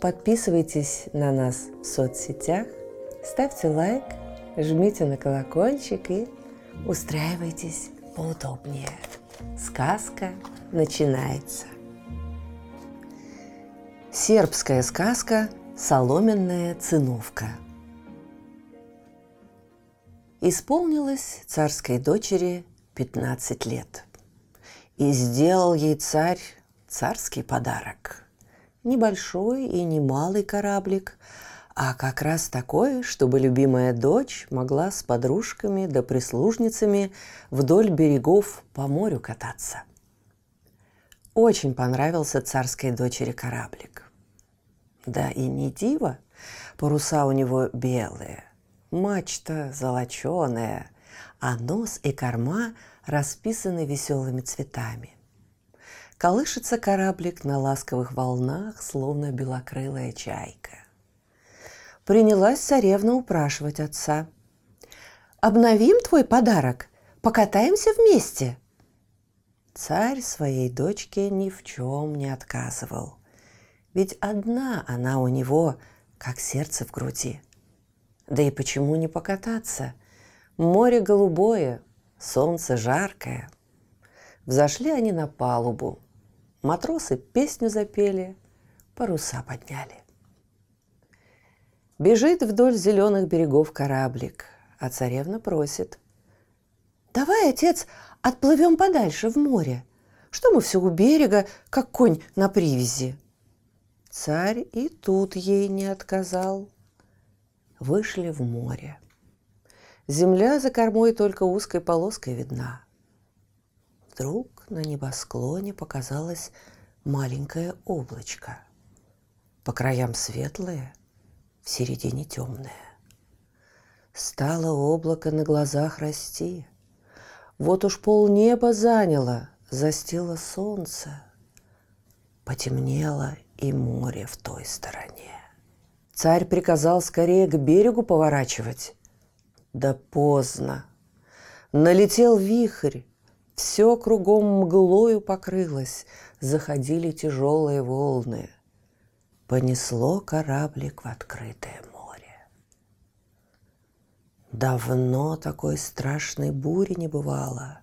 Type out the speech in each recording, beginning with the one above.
Подписывайтесь на нас в соцсетях, ставьте лайк, жмите на колокольчик и устраивайтесь поудобнее. Сказка начинается. Сербская сказка «Соломенная циновка». Исполнилось царской дочери 15 лет. И сделал ей царь царский подарок. Небольшой и немалый кораблик, а как раз такой, чтобы любимая дочь могла с подружками да прислужницами вдоль берегов по морю кататься. Очень понравился царской дочери кораблик. Да и не диво, паруса у него белые, мачта золоченая, а нос и корма расписаны веселыми цветами. Колышется кораблик на ласковых волнах, словно белокрылая чайка. Принялась царевна упрашивать отца. «Обновим твой подарок, покатаемся вместе!» Царь своей дочке ни в чем не отказывал. Ведь одна она у него, как сердце в груди. Да и почему не покататься? Море голубое, солнце жаркое. Взошли они на палубу. Матросы песню запели, паруса подняли. Бежит вдоль зеленых берегов кораблик, а царевна просит. «Давай, отец, отплывем подальше в море. Что мы все у берега, как конь на привязи?» Царь и тут ей не отказал. Вышли в море. Земля за кормой только узкой полоской видна. Вдруг на небосклоне показалось маленькое облачко. По краям светлое, в середине темное. Стало облако на глазах расти – вот уж полнеба заняло, застило солнце. Потемнело и море в той стороне. Царь приказал скорее к берегу поворачивать. Да поздно. Налетел вихрь, все кругом мглою покрылось, заходили тяжелые волны. Понесло кораблик в открытое море. Давно такой страшной бури не бывало.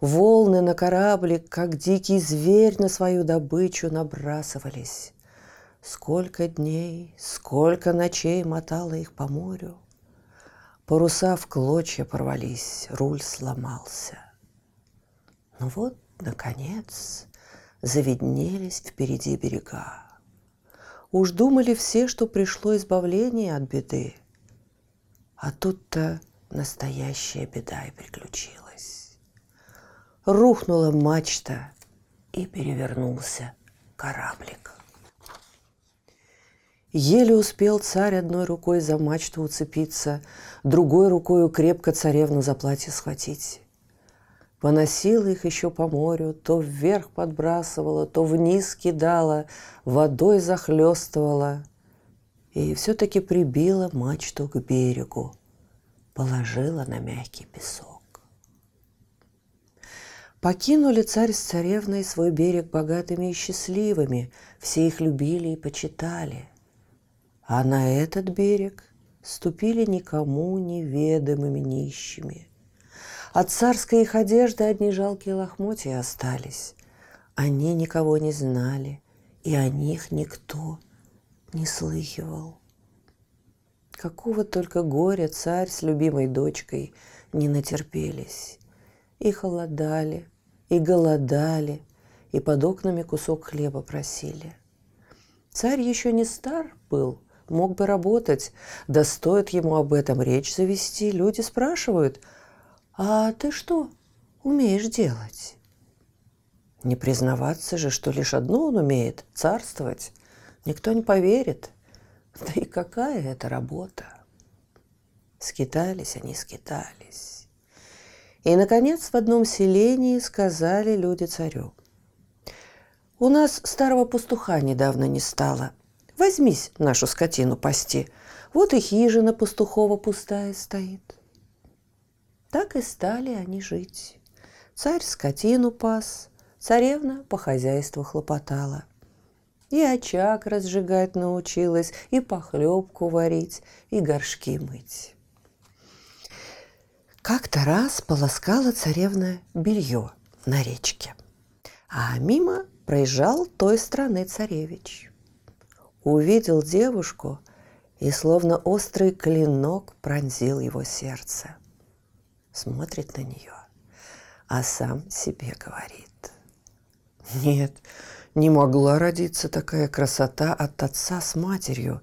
Волны на кораблик, как дикий зверь на свою добычу набрасывались. Сколько дней, сколько ночей мотало их по морю. Паруса в клочья порвались, руль сломался. Но вот, наконец, завиднелись впереди берега. Уж думали все, что пришло избавление от беды – а тут-то настоящая беда и приключилась. Рухнула мачта и перевернулся кораблик. Еле успел царь одной рукой за мачту уцепиться, другой рукой крепко царевну за платье схватить. Поносила их еще по морю, то вверх подбрасывала, то вниз кидала, водой захлестывала – и все-таки прибила мачту к берегу, положила на мягкий песок. Покинули царь с царевной свой берег богатыми и счастливыми, все их любили и почитали. А на этот берег ступили никому неведомыми нищими. От царской их одежды одни жалкие лохмотья остались. Они никого не знали, и о них никто не слыхивал. Какого только горя царь с любимой дочкой не натерпелись. И холодали, и голодали, и под окнами кусок хлеба просили. Царь еще не стар был, мог бы работать, да стоит ему об этом речь завести. Люди спрашивают, а ты что умеешь делать? Не признаваться же, что лишь одно он умеет – царствовать. Никто не поверит. Да и какая это работа? Скитались они, скитались. И, наконец, в одном селении сказали люди царю. «У нас старого пастуха недавно не стало. Возьмись нашу скотину пасти. Вот и хижина пастухова пустая стоит». Так и стали они жить. Царь скотину пас, царевна по хозяйству хлопотала. И очаг разжигать научилась, и похлебку варить, и горшки мыть. Как-то раз полоскала царевна белье на речке, а мимо проезжал той страны царевич. Увидел девушку и словно острый клинок пронзил его сердце. Смотрит на нее, а сам себе говорит. Нет, не могла родиться такая красота от отца с матерью.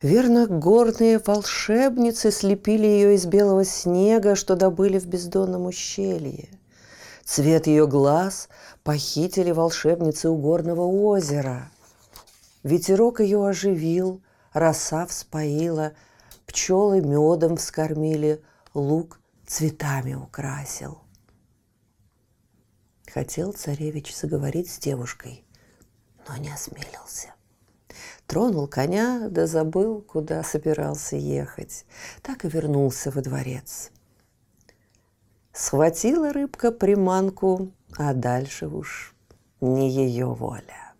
Верно, горные волшебницы слепили ее из белого снега, что добыли в бездонном ущелье. Цвет ее глаз похитили волшебницы у горного озера. Ветерок ее оживил, роса вспоила, пчелы медом вскормили, лук цветами украсил. Хотел царевич заговорить с девушкой, но не осмелился. Тронул коня, да забыл, куда собирался ехать. Так и вернулся во дворец. Схватила рыбка приманку, а дальше уж не ее воля.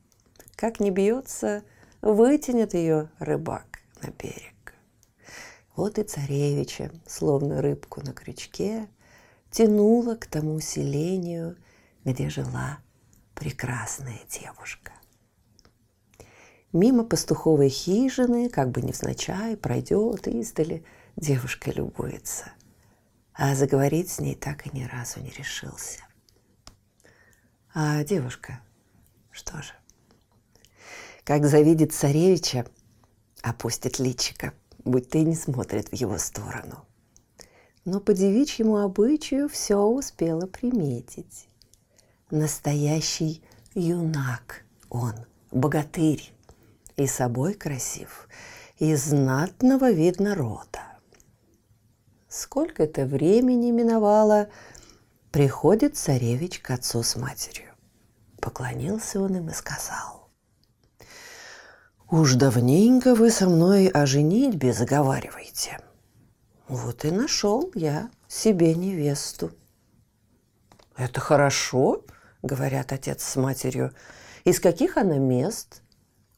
Как не бьется, вытянет ее рыбак на берег. Вот и царевича, словно рыбку на крючке, тянула к тому селению, где жила прекрасная девушка. Мимо пастуховой хижины, как бы невзначай, пройдет издали, девушка любуется. А заговорить с ней так и ни разу не решился. А девушка, что же, как завидит царевича, опустит личико, будь и не смотрит в его сторону. Но по девичьему обычаю все успела приметить. Настоящий юнак он, богатырь, и собой красив, и знатного вида рода. Сколько это времени миновало, приходит царевич к отцу с матерью. Поклонился он им и сказал, «Уж давненько вы со мной о женитьбе заговариваете. Вот и нашел я себе невесту». «Это хорошо», — говорят отец с матерью. «Из каких она мест?»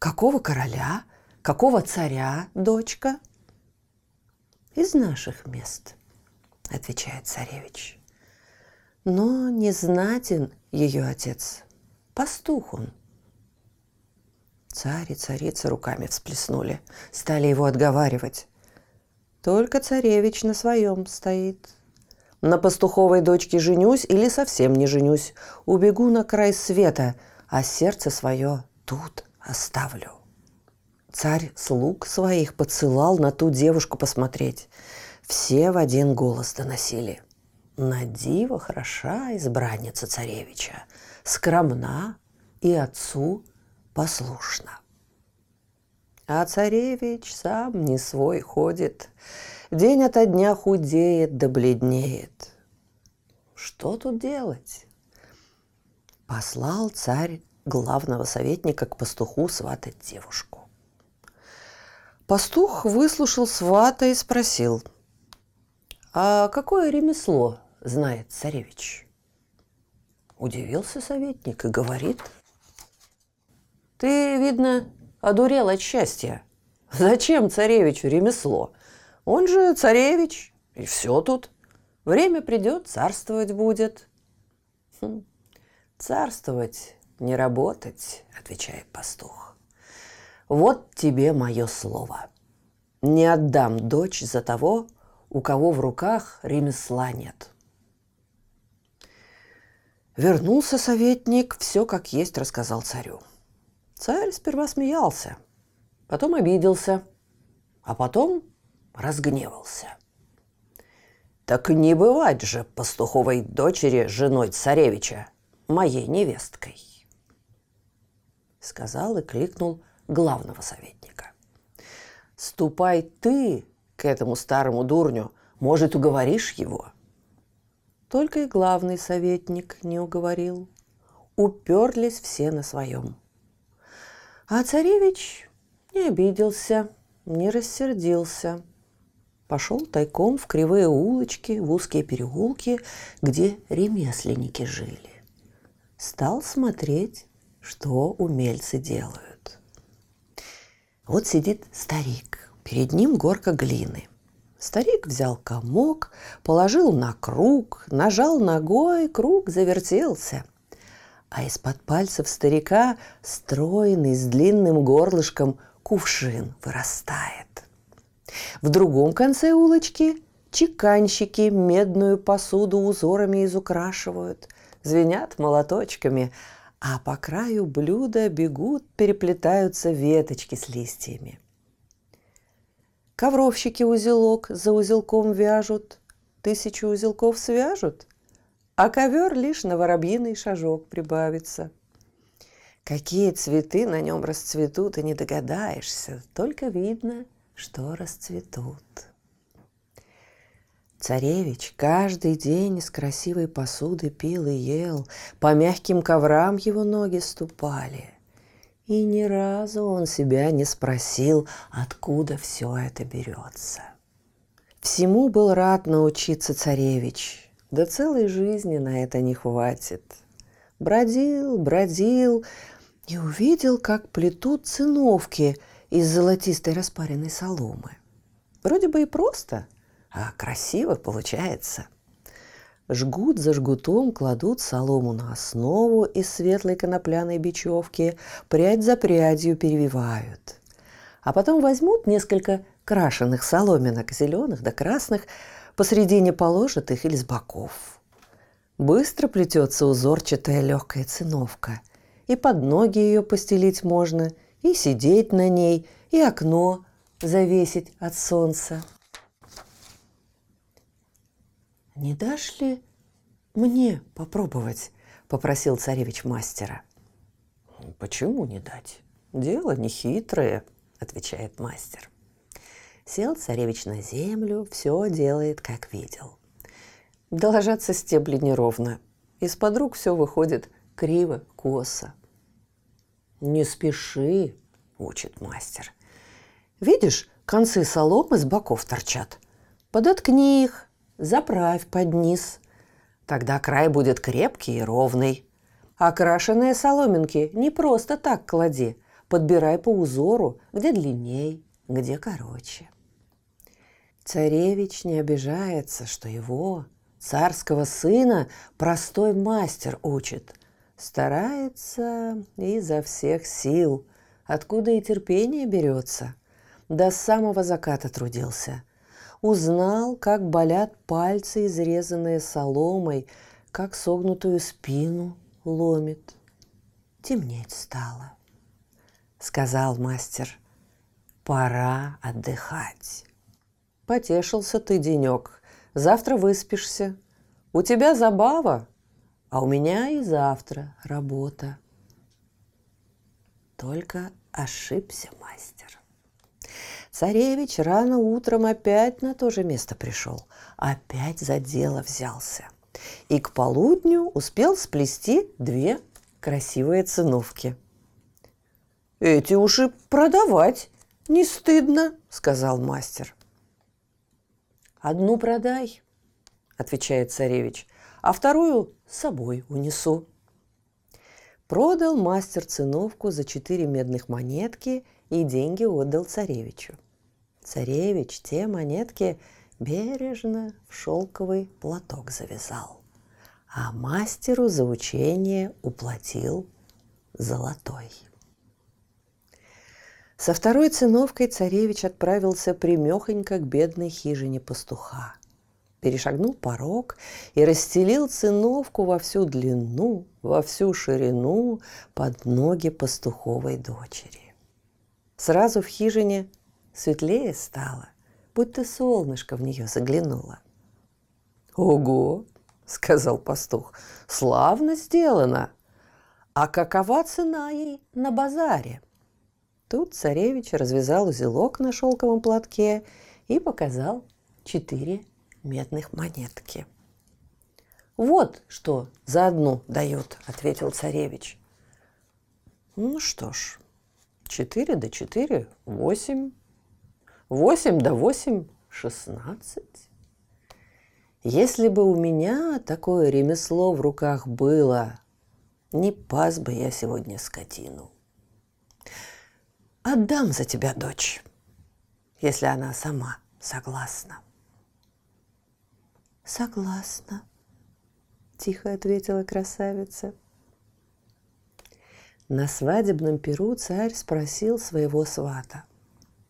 Какого короля? Какого царя, дочка? Из наших мест, отвечает царевич. Но не знатен ее отец. Пастух он. Царь и царица руками всплеснули, стали его отговаривать. Только царевич на своем стоит. На пастуховой дочке женюсь или совсем не женюсь. Убегу на край света, а сердце свое тут оставлю. Царь слуг своих подсылал на ту девушку посмотреть. Все в один голос доносили. На диво хороша избранница царевича, скромна и отцу послушна. А царевич сам не свой ходит, день ото дня худеет да бледнеет. Что тут делать? Послал царь главного советника к пастуху сватать девушку. Пастух выслушал свата и спросил, «А какое ремесло знает царевич?» Удивился советник и говорит, «Ты, видно, одурел от счастья. Зачем царевичу ремесло? Он же царевич, и все тут. Время придет, царствовать будет». Хм, царствовать не работать, отвечает пастух. Вот тебе мое слово. Не отдам дочь за того, у кого в руках ремесла нет. Вернулся советник, все как есть рассказал царю. Царь сперва смеялся, потом обиделся, а потом разгневался. Так не бывать же пастуховой дочери женой царевича, моей невесткой сказал и кликнул главного советника. Ступай ты к этому старому дурню, может, уговоришь его. Только и главный советник не уговорил. Уперлись все на своем. А царевич не обиделся, не рассердился. Пошел тайком в кривые улочки, в узкие переулки, где ремесленники жили. Стал смотреть, что умельцы делают. Вот сидит старик, перед ним горка глины. Старик взял комок, положил на круг, нажал ногой, круг завертелся. А из-под пальцев старика стройный с длинным горлышком кувшин вырастает. В другом конце улочки чеканщики медную посуду узорами изукрашивают, звенят молоточками, а по краю блюда бегут, переплетаются веточки с листьями. Ковровщики узелок за узелком вяжут, тысячу узелков свяжут, а ковер лишь на воробьиный шажок прибавится. Какие цветы на нем расцветут, и не догадаешься, только видно, что расцветут. Царевич каждый день из красивой посуды пил и ел, по мягким коврам его ноги ступали. И ни разу он себя не спросил, откуда все это берется. Всему был рад научиться царевич, да целой жизни на это не хватит. Бродил, бродил и увидел, как плетут циновки из золотистой распаренной соломы. Вроде бы и просто – а красиво получается. Жгут за жгутом кладут солому на основу из светлой конопляной бечевки, прядь за прядью перевивают. А потом возьмут несколько крашеных соломинок, зеленых да красных, посредине положат их или с боков. Быстро плетется узорчатая легкая циновка, и под ноги ее постелить можно, и сидеть на ней, и окно завесить от солнца. «Не дашь ли мне попробовать?» – попросил царевич мастера. «Почему не дать? Дело нехитрое», – отвечает мастер. Сел царевич на землю, все делает, как видел. Доложатся стебли неровно. Из-под рук все выходит криво, косо. «Не спеши», – учит мастер. «Видишь, концы соломы с боков торчат. Подоткни их, заправь под низ. Тогда край будет крепкий и ровный. Окрашенные соломинки не просто так клади. Подбирай по узору, где длинней, где короче. Царевич не обижается, что его, царского сына, простой мастер учит. Старается изо всех сил, откуда и терпение берется. До самого заката трудился – узнал, как болят пальцы, изрезанные соломой, как согнутую спину ломит. Темнеть стало. Сказал мастер, пора отдыхать. Потешился ты денек, завтра выспишься. У тебя забава, а у меня и завтра работа. Только ошибся мастер. Царевич рано утром опять на то же место пришел, опять за дело взялся. И к полудню успел сплести две красивые циновки. «Эти уж продавать не стыдно», — сказал мастер. «Одну продай», — отвечает царевич, «а вторую с собой унесу». Продал мастер циновку за четыре медных монетки и деньги отдал царевичу. Царевич те монетки бережно в шелковый платок завязал, а мастеру за учение уплатил золотой. Со второй циновкой царевич отправился примехонько к бедной хижине пастуха. Перешагнул порог и расстелил циновку во всю длину, во всю ширину под ноги пастуховой дочери. Сразу в хижине светлее стало, будто солнышко в нее заглянуло. «Ого!» — сказал пастух. «Славно сделано! А какова цена ей на базаре?» Тут царевич развязал узелок на шелковом платке и показал четыре медных монетки. «Вот что за одну дают», — ответил царевич. «Ну что ж, четыре до четыре — восемь, восемь до восемь — шестнадцать. Если бы у меня такое ремесло в руках было, не пас бы я сегодня скотину. Отдам за тебя дочь, если она сама согласна. Согласна, тихо ответила красавица. На свадебном перу царь спросил своего свата.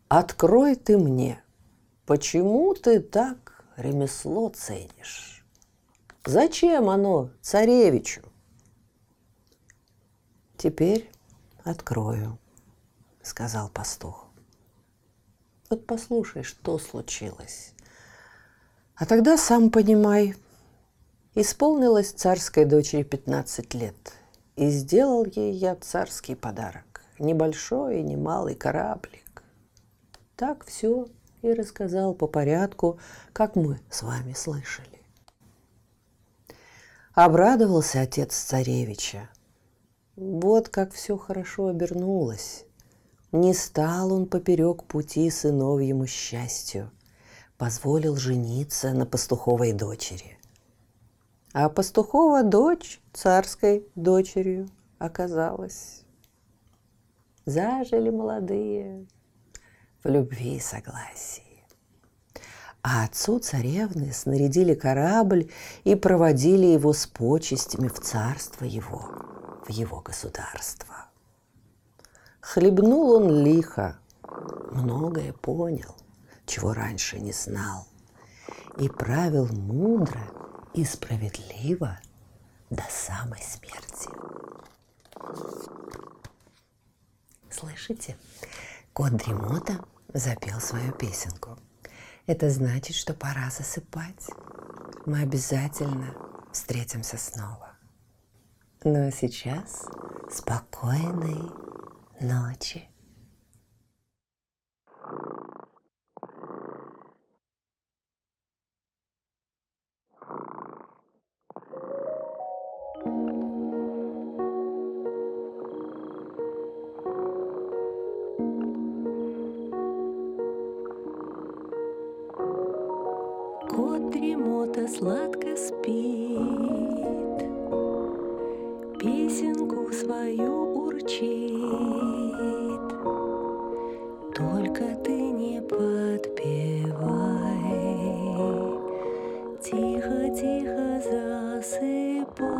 «Открой ты мне, почему ты так ремесло ценишь? Зачем оно царевичу?» «Теперь открою», — сказал пастух. «Вот послушай, что случилось. А тогда сам понимай, исполнилось царской дочери 15 лет, и сделал ей я царский подарок, небольшой и немалый кораблик. Так все и рассказал по порядку, как мы с вами слышали. Обрадовался отец царевича. Вот как все хорошо обернулось. Не стал он поперек пути сыновьему счастью – позволил жениться на пастуховой дочери. А пастухова дочь царской дочерью оказалась. Зажили молодые в любви и согласии. А отцу царевны снарядили корабль и проводили его с почестями в царство его, в его государство. Хлебнул он лихо, многое понял – чего раньше не знал, и правил мудро и справедливо до самой смерти. Слышите? Кот Дремота запел свою песенку. Это значит, что пора засыпать. Мы обязательно встретимся снова. Ну а сейчас спокойной ночи. Кот Тихо-тихо засыпай,